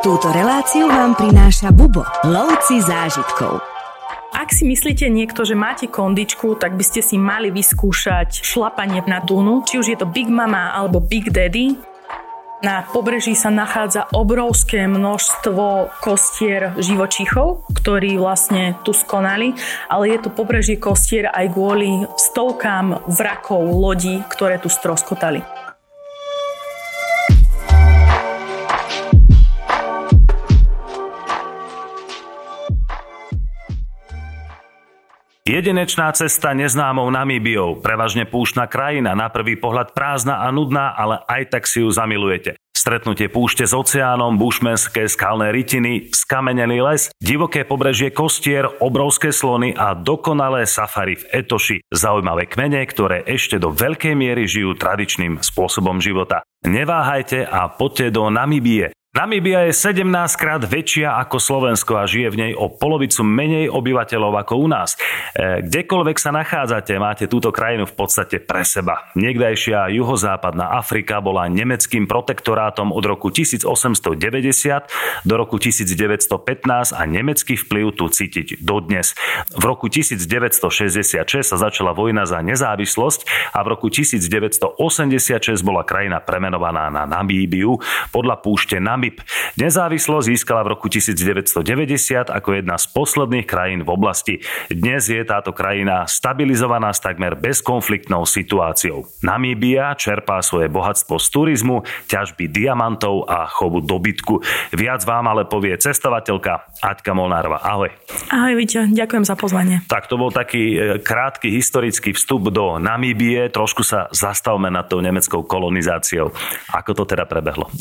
Túto reláciu vám prináša Bubo, lovci zážitkov. Ak si myslíte niekto, že máte kondičku, tak by ste si mali vyskúšať šlapanie na dunu, či už je to Big Mama alebo Big Daddy. Na pobreží sa nachádza obrovské množstvo kostier živočíchov, ktorí vlastne tu skonali, ale je to pobrežie kostier aj kvôli stovkám vrakov lodí, ktoré tu stroskotali. Jedinečná cesta neznámou Namíbiou, prevažne púštna krajina, na prvý pohľad prázdna a nudná, ale aj tak si ju zamilujete. Stretnutie púšte s oceánom, bušmenské skalné rytiny, skamenený les, divoké pobrežie kostier, obrovské slony a dokonalé safari v Etoši. Zaujímavé kmene, ktoré ešte do veľkej miery žijú tradičným spôsobom života. Neváhajte a poďte do Namibie. Namíbia je 17 krát väčšia ako Slovensko a žije v nej o polovicu menej obyvateľov ako u nás. E, kdekoľvek sa nachádzate, máte túto krajinu v podstate pre seba. Niekdajšia juhozápadná Afrika bola nemeckým protektorátom od roku 1890 do roku 1915 a nemecký vplyv tu cítiť dodnes. V roku 1966 sa začala vojna za nezávislosť a v roku 1986 bola krajina premenovaná na Namíbiu podľa púšte Namíbia Namib. Nezávislosť získala v roku 1990 ako jedna z posledných krajín v oblasti. Dnes je táto krajina stabilizovaná s takmer bezkonfliktnou situáciou. Namíbia čerpá svoje bohatstvo z turizmu, ťažby diamantov a chovu dobytku. Viac vám ale povie cestovateľka Aťka Molnárova. Ahoj. Ahoj, Víťa, ďakujem za pozvanie. Tak to bol taký e, krátky historický vstup do Namíbie. Trošku sa zastavme nad tou nemeckou kolonizáciou. Ako to teda prebehlo?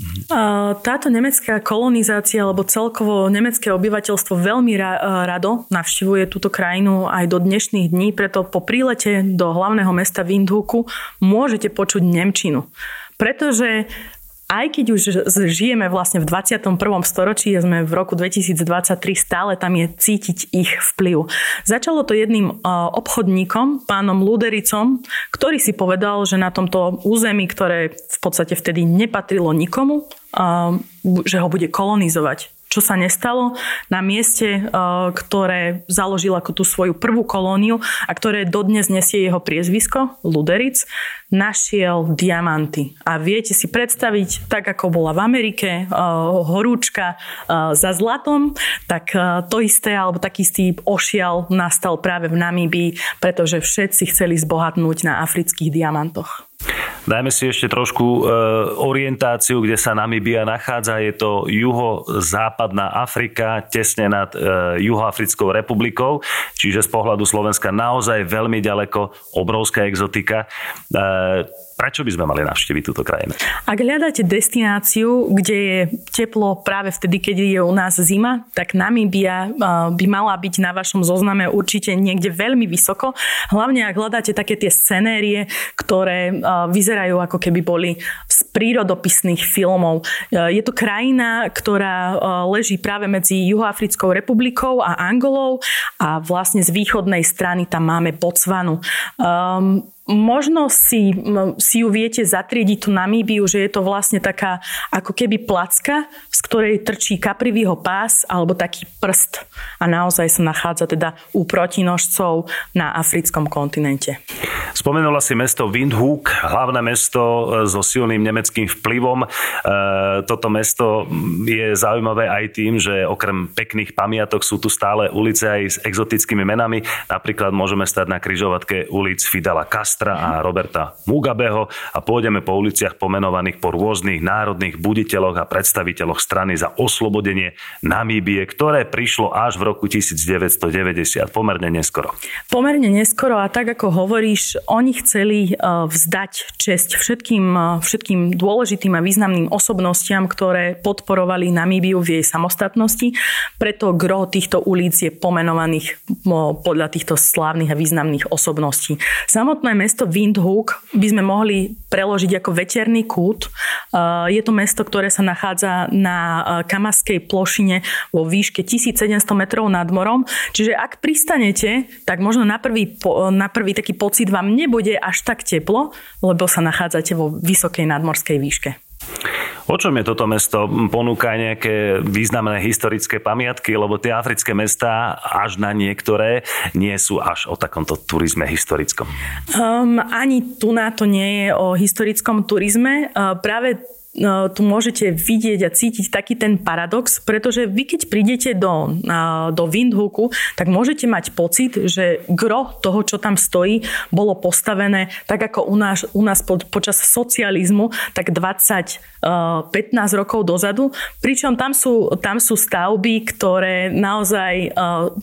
Táto nemecká kolonizácia alebo celkovo nemecké obyvateľstvo veľmi ra- rado navštivuje túto krajinu aj do dnešných dní, preto po prílete do hlavného mesta Windhoeku môžete počuť Nemčinu. Pretože aj keď už žijeme vlastne v 21. storočí, sme v roku 2023, stále tam je cítiť ich vplyv. Začalo to jedným obchodníkom, pánom Ludericom, ktorý si povedal, že na tomto území, ktoré v podstate vtedy nepatrilo nikomu, že ho bude kolonizovať čo sa nestalo na mieste, ktoré založil ako tú svoju prvú kolóniu a ktoré dodnes nesie jeho priezvisko, Luderic, našiel diamanty. A viete si predstaviť, tak ako bola v Amerike horúčka za zlatom, tak to isté, alebo taký istý ošial nastal práve v Namíbii, pretože všetci chceli zbohatnúť na afrických diamantoch. Dajme si ešte trošku e, orientáciu, kde sa Namibia nachádza. Je to juho-západná Afrika, tesne nad e, Juhoafrickou republikou, čiže z pohľadu Slovenska naozaj veľmi ďaleko, obrovská exotika. E, Prečo by sme mali navštíviť túto krajinu? Ak hľadáte destináciu, kde je teplo práve vtedy, keď je u nás zima, tak Namíbia by mala byť na vašom zozname určite niekde veľmi vysoko. Hlavne ak hľadáte také tie scenérie, ktoré vyzerajú ako keby boli z prírodopisných filmov. Je to krajina, ktorá leží práve medzi Juhoafrickou republikou a Angolou a vlastne z východnej strany tam máme Botswanu. Um, možno si, si ju viete zatriediť tú Namíbiu, že je to vlastne taká ako keby placka, z ktorej trčí kaprivýho pás alebo taký prst a naozaj sa nachádza teda u protinožcov na africkom kontinente. Spomenula si mesto Windhoek, hlavné mesto e, so silným nemeckým vplyvom. E, toto mesto je zaujímavé aj tým, že okrem pekných pamiatok sú tu stále ulice aj s exotickými menami. Napríklad môžeme stať na kryžovatke ulic Fidela Castra a Roberta Mugabeho a pôjdeme po uliciach pomenovaných po rôznych národných buditeľoch a predstaviteľoch strany za oslobodenie Namíbie, ktoré prišlo až v roku 1990, pomerne neskoro. Pomerne neskoro a tak ako hovoríš, oni chceli e, vzdať česť všetkým, e, všetkým dôležitým a významným osobnostiam, ktoré podporovali Namíbiu v jej samostatnosti. Preto gro týchto ulic je pomenovaných podľa týchto slávnych a významných osobností. Samotné mesto Windhoek by sme mohli preložiť ako veterný kút. E, je to mesto, ktoré sa nachádza na Kamaskej plošine vo výške 1700 metrov nad morom. Čiže ak pristanete, tak možno na prvý, na prvý taký pocit vám nebude až tak teplo, lebo sa nachádzate vo vysokej nadmorskej výške. O čom je toto mesto? Ponúka nejaké významné historické pamiatky, lebo tie africké mestá až na niektoré nie sú až o takomto turizme historickom. Um, ani tu na to nie je o historickom turizme. Uh, práve tu môžete vidieť a cítiť taký ten paradox, pretože vy keď prídete do, do Windhooku, tak môžete mať pocit, že gro toho, čo tam stojí, bolo postavené tak ako u nás, u nás po, počas socializmu, tak 20, 15 rokov dozadu. Pričom tam sú, tam sú stavby, ktoré naozaj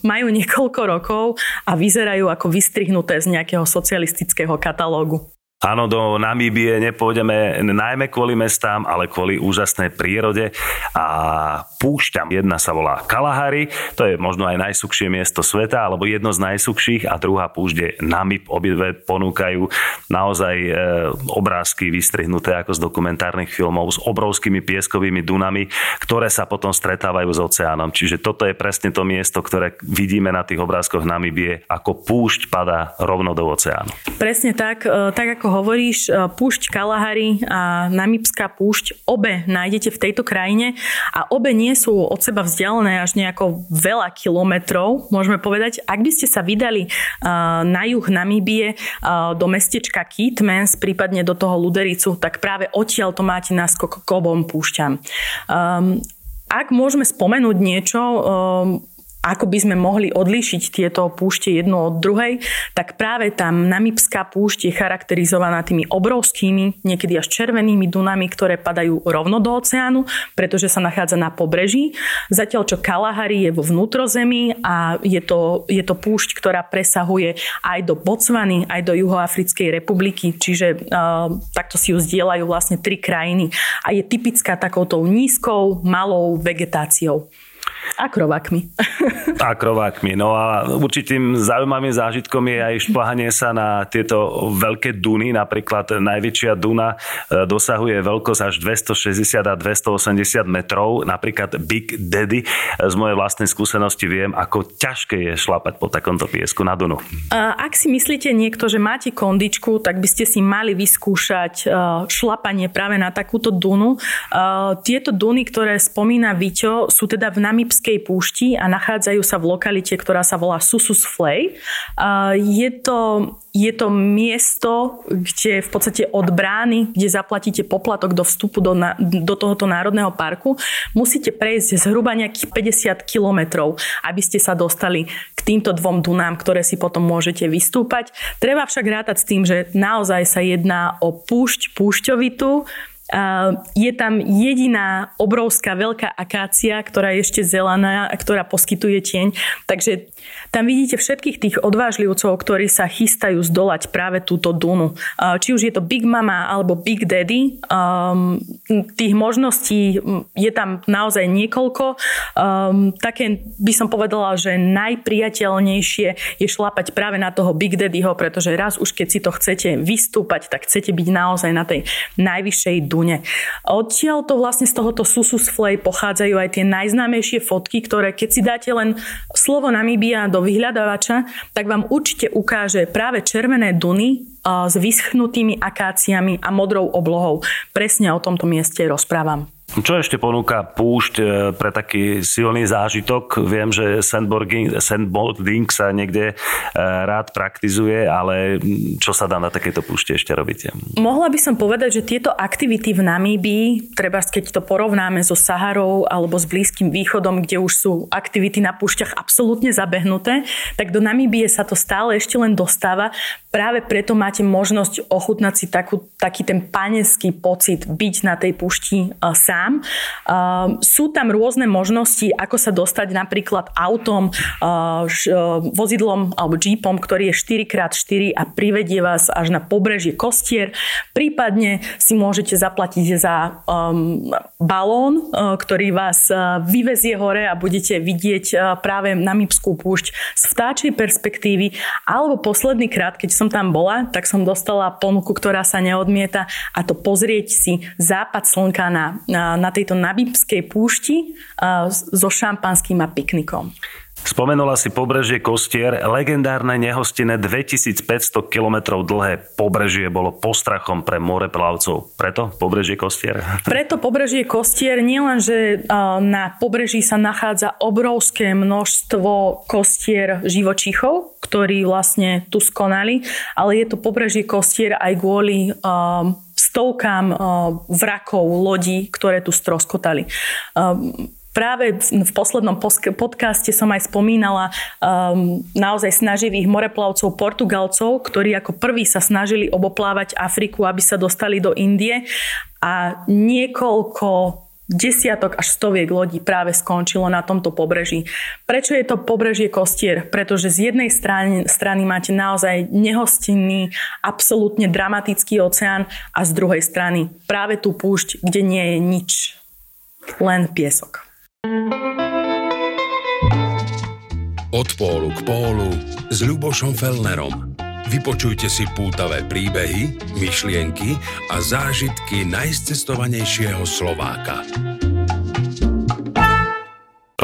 majú niekoľko rokov a vyzerajú ako vystrihnuté z nejakého socialistického katalógu. Áno, do Namíbie nepôjdeme najmä kvôli mestám, ale kvôli úžasnej prírode a púšťam. Jedna sa volá Kalahari, to je možno aj najsukšie miesto sveta, alebo jedno z najsukších a druhá púšť je Namib. Obidve ponúkajú naozaj e, obrázky vystrihnuté ako z dokumentárnych filmov s obrovskými pieskovými dunami, ktoré sa potom stretávajú s oceánom. Čiže toto je presne to miesto, ktoré vidíme na tých obrázkoch Namibie, ako púšť padá rovno do oceánu. Presne tak, e, tak ako ako hovoríš, e, púšť Kalahari a Namibská púšť, obe nájdete v tejto krajine a obe nie sú od seba vzdialené až nejako veľa kilometrov, môžeme povedať. Ak by ste sa vydali e, na juh Namíbie e, do mestečka Kitmans, prípadne do toho Ludericu, tak práve odtiaľ to máte náskok k obom púšťam. Um, ak môžeme spomenúť niečo, um, ako by sme mohli odlíšiť tieto púšte jednu od druhej, tak práve tá Namibská púšť je charakterizovaná tými obrovskými, niekedy až červenými dunami, ktoré padajú rovno do oceánu, pretože sa nachádza na pobreží. Zatiaľ, čo Kalahari je vo vnútrozemí a je to, je to púšť, ktorá presahuje aj do Botswany, aj do Juhoafrickej republiky, čiže uh, takto si ju zdieľajú vlastne tri krajiny a je typická takouto nízkou, malou vegetáciou. Akrovákmi. Akrovákmi. No a určitým zaujímavým zážitkom je aj šplhanie sa na tieto veľké duny. Napríklad najväčšia duna e, dosahuje veľkosť až 260 a 280 metrov. Napríklad Big Daddy. Z mojej vlastnej skúsenosti viem, ako ťažké je šlapať po takomto piesku na Dunu. Ak si myslíte niekto, že máte kondičku, tak by ste si mali vyskúšať e, šlapanie práve na takúto dunu. E, tieto duny, ktoré spomína Viťo, sú teda v Namibsku Karibskej púšti a nachádzajú sa v lokalite, ktorá sa volá Susus Flay. Je to, je to miesto, kde v podstate od brány, kde zaplatíte poplatok do vstupu do, do tohoto národného parku, musíte prejsť zhruba nejakých 50 kilometrov, aby ste sa dostali k týmto dvom dunám, ktoré si potom môžete vystúpať. Treba však rátať s tým, že naozaj sa jedná o púšť púšťovitú, je tam jediná obrovská veľká akácia, ktorá je ešte zelená a ktorá poskytuje tieň. Takže tam vidíte všetkých tých odvážlivcov, ktorí sa chystajú zdolať práve túto dunu. Či už je to Big Mama alebo Big Daddy, um, tých možností je tam naozaj niekoľko. Um, také by som povedala, že najpriateľnejšie je šlapať práve na toho Big Daddyho, pretože raz už keď si to chcete vystúpať, tak chcete byť naozaj na tej najvyššej Dune. Odtiaľ to vlastne z tohoto Susus Flay pochádzajú aj tie najznámejšie fotky, ktoré keď si dáte len slovo Namibia do vyhľadávača, tak vám určite ukáže práve červené duny s vyschnutými akáciami a modrou oblohou. Presne o tomto mieste rozprávam. Čo ešte ponúka púšť e, pre taký silný zážitok? Viem, že sandboarding, sandboarding sa niekde e, rád praktizuje, ale čo sa dá na takéto púšte ešte robiť? Mohla by som povedať, že tieto aktivity v Namíbii, treba keď to porovnáme so Saharou alebo s Blízkym východom, kde už sú aktivity na púšťach absolútne zabehnuté, tak do Namíbie sa to stále ešte len dostáva. Práve preto máte možnosť ochutnať si takú, taký ten panenský pocit byť na tej e, sám sám. Uh, sú tam rôzne možnosti, ako sa dostať napríklad autom, uh, š, uh, vozidlom alebo jeepom, ktorý je 4x4 a privedie vás až na pobrežie Kostier. Prípadne si môžete zaplatiť za um, balón, uh, ktorý vás uh, vyvezie hore a budete vidieť uh, práve Namibskú púšť z vtáčej perspektívy. Alebo posledný krát, keď som som tam bola, tak som dostala ponuku, ktorá sa neodmieta a to pozrieť si západ slnka na, na, na tejto nabíbskej púšti uh, so šampanským a piknikom. Spomenula si pobrežie Kostier, legendárne nehostinné 2500 km dlhé pobrežie bolo postrachom pre moreplavcov. Preto pobrežie Kostier? Preto pobrežie Kostier nielen, že na pobreží sa nachádza obrovské množstvo kostier živočíchov, ktorí vlastne tu skonali, ale je to pobrežie Kostier aj kvôli stovkám vrakov lodí, ktoré tu stroskotali. Práve v poslednom podcaste som aj spomínala um, naozaj snaživých moreplavcov Portugalcov, ktorí ako prví sa snažili oboplávať Afriku, aby sa dostali do Indie a niekoľko desiatok až stoviek lodí práve skončilo na tomto pobreží. Prečo je to pobrežie Kostier? Pretože z jednej strany, strany máte naozaj nehostinný, absolútne dramatický oceán a z druhej strany práve tú púšť, kde nie je nič, len piesok. Od pólu k pólu s Ľubošom Felnerom. Vypočujte si pútavé príbehy, myšlienky a zážitky najcestovanejšieho Slováka.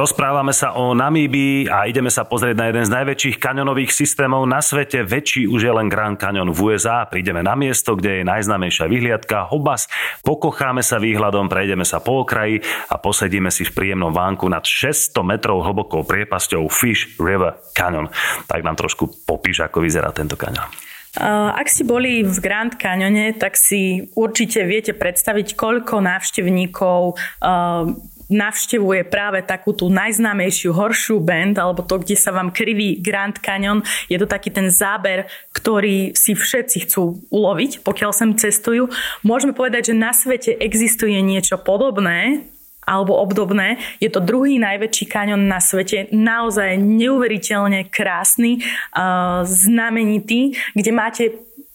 Rozprávame sa o Namíbii a ideme sa pozrieť na jeden z najväčších kaňonových systémov na svete. Väčší už je len Grand Canyon v USA. Prídeme na miesto, kde je najznamejšia vyhliadka Hobas. Pokocháme sa výhľadom, prejdeme sa po okraji a posedíme si v príjemnom vánku nad 600 metrov hlbokou priepasťou Fish River Canyon. Tak nám trošku popíš, ako vyzerá tento kaňon. Ak ste boli v Grand Canyone, tak si určite viete predstaviť, koľko návštevníkov navštevuje práve takú tú najznámejšiu horšiu band, alebo to, kde sa vám kriví Grand Canyon. Je to taký ten záber, ktorý si všetci chcú uloviť, pokiaľ sem cestujú. Môžeme povedať, že na svete existuje niečo podobné, alebo obdobné. Je to druhý najväčší kaňon na svete, naozaj neuveriteľne krásny, znamenitý, kde máte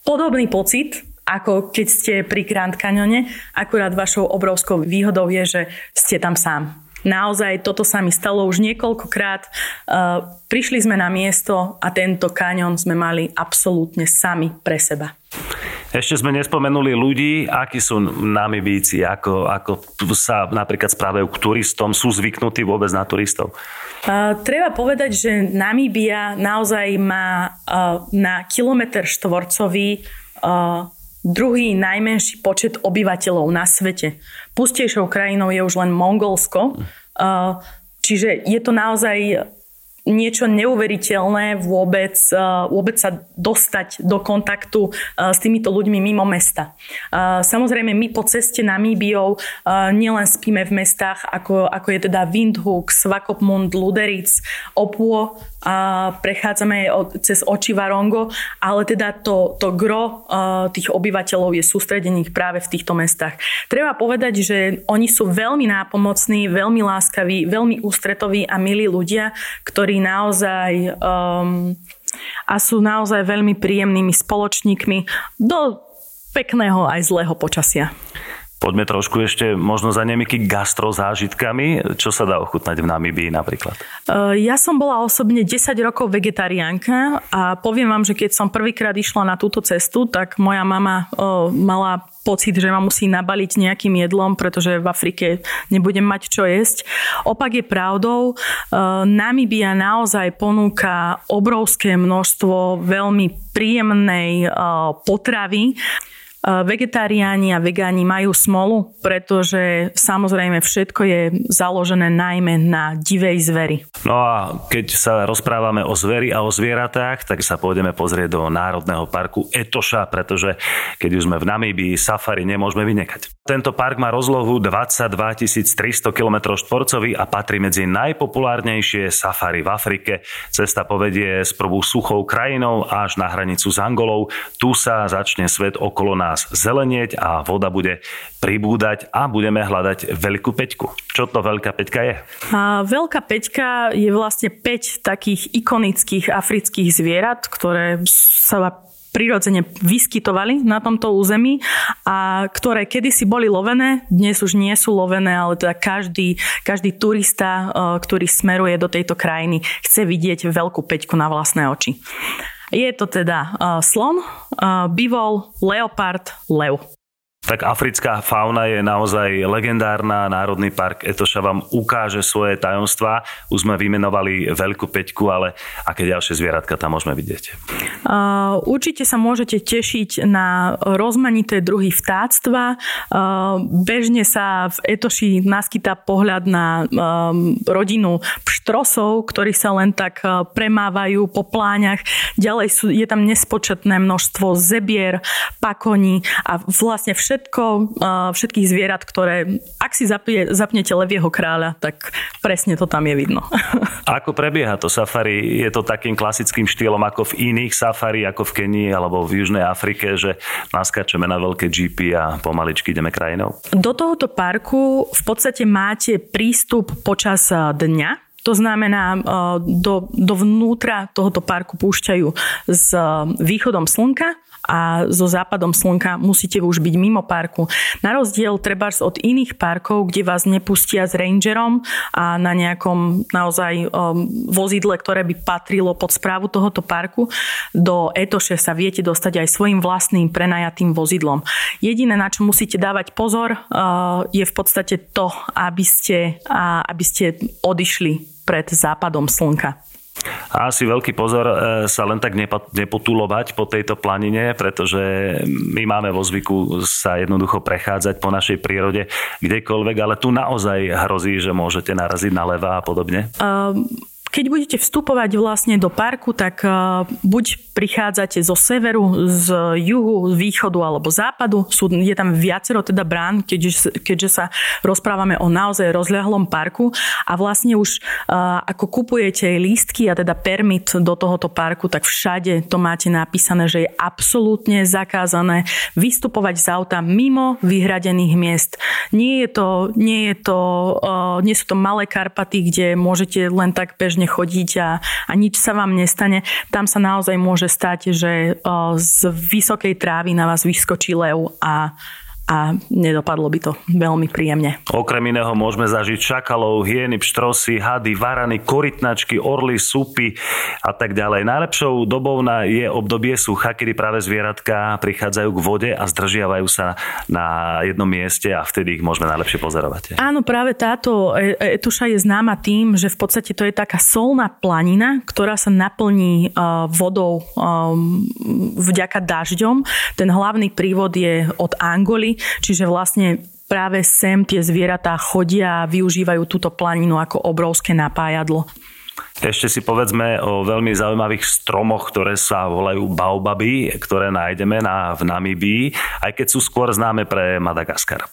podobný pocit, ako keď ste pri Grand Canyone. Akurát vašou obrovskou výhodou je, že ste tam sám. Naozaj toto sa mi stalo už niekoľkokrát. Uh, prišli sme na miesto a tento kaňon sme mali absolútne sami pre seba. Ešte sme nespomenuli ľudí, akí sú Namibíci, ako, ako sa napríklad správajú k turistom, sú zvyknutí vôbec na turistov? Uh, treba povedať, že Namíbia naozaj má uh, na kilometr štvorcový uh, druhý najmenší počet obyvateľov na svete. Pustejšou krajinou je už len Mongolsko. Čiže je to naozaj niečo neuveriteľné vôbec, eh, vôbec sa dostať do kontaktu eh, s týmito ľuďmi mimo mesta. Eh, samozrejme, my po ceste Namíbiou nielen spíme v mestách, ako, ako je teda Windhoek, Svakopmund, Luderic, Opuo, a prechádzame cez Očivarongo, ale teda to, to gro tých obyvateľov je sústredených práve v týchto mestách. Treba povedať, že oni sú veľmi nápomocní, veľmi láskaví, veľmi ústretoví a milí ľudia, ktorí naozaj um, a sú naozaj veľmi príjemnými spoločníkmi do pekného aj zlého počasia. Poďme trošku ešte možno za nemiky gastrozážitkami. Čo sa dá ochutnať v Namibii napríklad? Uh, ja som bola osobne 10 rokov vegetariánka a poviem vám, že keď som prvýkrát išla na túto cestu, tak moja mama uh, mala pocit, že ma musí nabaliť nejakým jedlom, pretože v Afrike nebudem mať čo jesť. Opak je pravdou. E, Namibia naozaj ponúka obrovské množstvo veľmi príjemnej e, potravy. Vegetariáni a vegáni majú smolu, pretože samozrejme všetko je založené najmä na divej zveri. No a keď sa rozprávame o zveri a o zvieratách, tak sa pôjdeme pozrieť do Národného parku Etoša, pretože keď už sme v Namíbii, safari nemôžeme vynekať. Tento park má rozlohu 22 300 km štvorcový a patrí medzi najpopulárnejšie safari v Afrike. Cesta povedie s prvú suchou krajinou až na hranicu s Angolou. Tu sa začne svet okolo nás nás zelenieť a voda bude pribúdať a budeme hľadať veľkú peťku. Čo to veľká peťka je? A veľká peťka je vlastne 5 takých ikonických afrických zvierat, ktoré sa prirodzene vyskytovali na tomto území a ktoré kedysi boli lovené, dnes už nie sú lovené, ale teda každý, každý turista, e, ktorý smeruje do tejto krajiny, chce vidieť veľkú peťku na vlastné oči. Je to teda uh, slon, uh, bivol, leopard, lev. Tak africká fauna je naozaj legendárna. Národný park Etoša vám ukáže svoje tajomstvá. Už sme vymenovali veľkú peťku, ale aké ďalšie zvieratka tam môžeme vidieť? Uh, určite sa môžete tešiť na rozmanité druhy vtáctva. Uh, bežne sa v Etoši naskytá pohľad na um, rodinu pštrosov, ktorí sa len tak premávajú po pláňach. Ďalej sú, je tam nespočetné množstvo zebier, pakoní a vlastne všetko všetko, všetkých zvierat, ktoré, ak si zapne, zapnete levieho kráľa, tak presne to tam je vidno. Ako prebieha to safari? Je to takým klasickým štýlom ako v iných safari, ako v Kenii alebo v Južnej Afrike, že naskáčeme na veľké jeepy a pomaličky ideme krajinou? Do tohoto parku v podstate máte prístup počas dňa, to znamená, do, dovnútra tohoto parku púšťajú s východom slnka a so západom slnka musíte už byť mimo parku. Na rozdiel treba od iných parkov, kde vás nepustia s rangerom a na nejakom naozaj um, vozidle, ktoré by patrilo pod správu tohoto parku, do Etoše sa viete dostať aj svojim vlastným prenajatým vozidlom. Jediné, na čo musíte dávať pozor, uh, je v podstate to, aby ste, aby ste odišli pred západom slnka. A asi veľký pozor e, sa len tak nepotulovať po tejto planine, pretože my máme vo zvyku sa jednoducho prechádzať po našej prírode kdekoľvek, ale tu naozaj hrozí, že môžete naraziť na leva a podobne. Um keď budete vstupovať vlastne do parku, tak e, buď prichádzate zo severu, z juhu, z východu alebo západu. Sú, je tam viacero teda brán, keďže, keďže sa rozprávame o naozaj rozľahlom parku a vlastne už uh, ako kupujete lístky a teda permit do tohoto parku, tak všade to máte napísané, že je absolútne zakázané vystupovať z auta mimo vyhradených miest. Nie je to, nie je to, uh, nie sú to malé Karpaty, kde môžete len tak bežne chodiť a, a nič sa vám nestane. Tam sa naozaj môže stať, že z vysokej trávy na vás vyskočí lev a a nedopadlo by to veľmi príjemne. Okrem iného môžeme zažiť šakalov, hieny, pštrosy, hady, varany, korytnačky, orly, supy a tak ďalej. Najlepšou dobou na je obdobie sucha, kedy práve zvieratka prichádzajú k vode a zdržiavajú sa na jednom mieste a vtedy ich môžeme najlepšie pozorovať. Áno, práve táto e, e, etuša je známa tým, že v podstate to je taká solná planina, ktorá sa naplní e, vodou vďaka dažďom. Ten hlavný prívod je od Angoly čiže vlastne práve sem tie zvieratá chodia a využívajú túto planinu ako obrovské napájadlo. Ešte si povedzme o veľmi zaujímavých stromoch, ktoré sa volajú baobaby, ktoré nájdeme na, v Namíbii, aj keď sú skôr známe pre Madagaskar.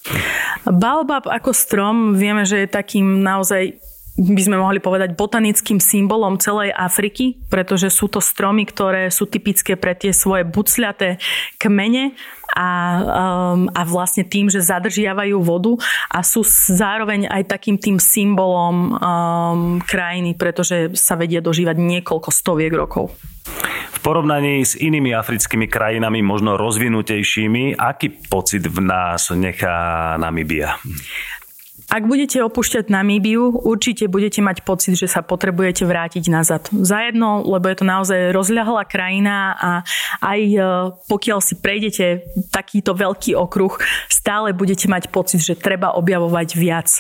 Baobab ako strom vieme, že je takým naozaj by sme mohli povedať botanickým symbolom celej Afriky, pretože sú to stromy, ktoré sú typické pre tie svoje bucľaté kmene a, um, a vlastne tým, že zadržiavajú vodu a sú zároveň aj takým tým symbolom um, krajiny, pretože sa vedia dožívať niekoľko stoviek rokov. V porovnaní s inými africkými krajinami, možno rozvinutejšími, aký pocit v nás nechá Namibia? Ak budete opúšťať Namíbiu, určite budete mať pocit, že sa potrebujete vrátiť nazad. Zajedno, lebo je to naozaj rozľahlá krajina a aj e, pokiaľ si prejdete takýto veľký okruh, stále budete mať pocit, že treba objavovať viac.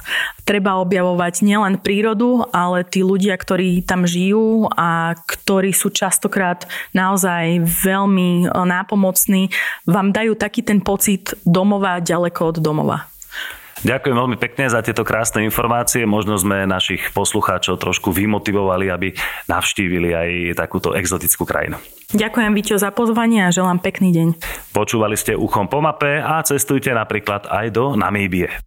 Treba objavovať nielen prírodu, ale tí ľudia, ktorí tam žijú a ktorí sú častokrát naozaj veľmi e, nápomocní, vám dajú taký ten pocit domova ďaleko od domova. Ďakujem veľmi pekne za tieto krásne informácie. Možno sme našich poslucháčov trošku vymotivovali, aby navštívili aj takúto exotickú krajinu. Ďakujem Víťo za pozvanie a želám pekný deň. Počúvali ste Uchom po mape a cestujte napríklad aj do Namíbie.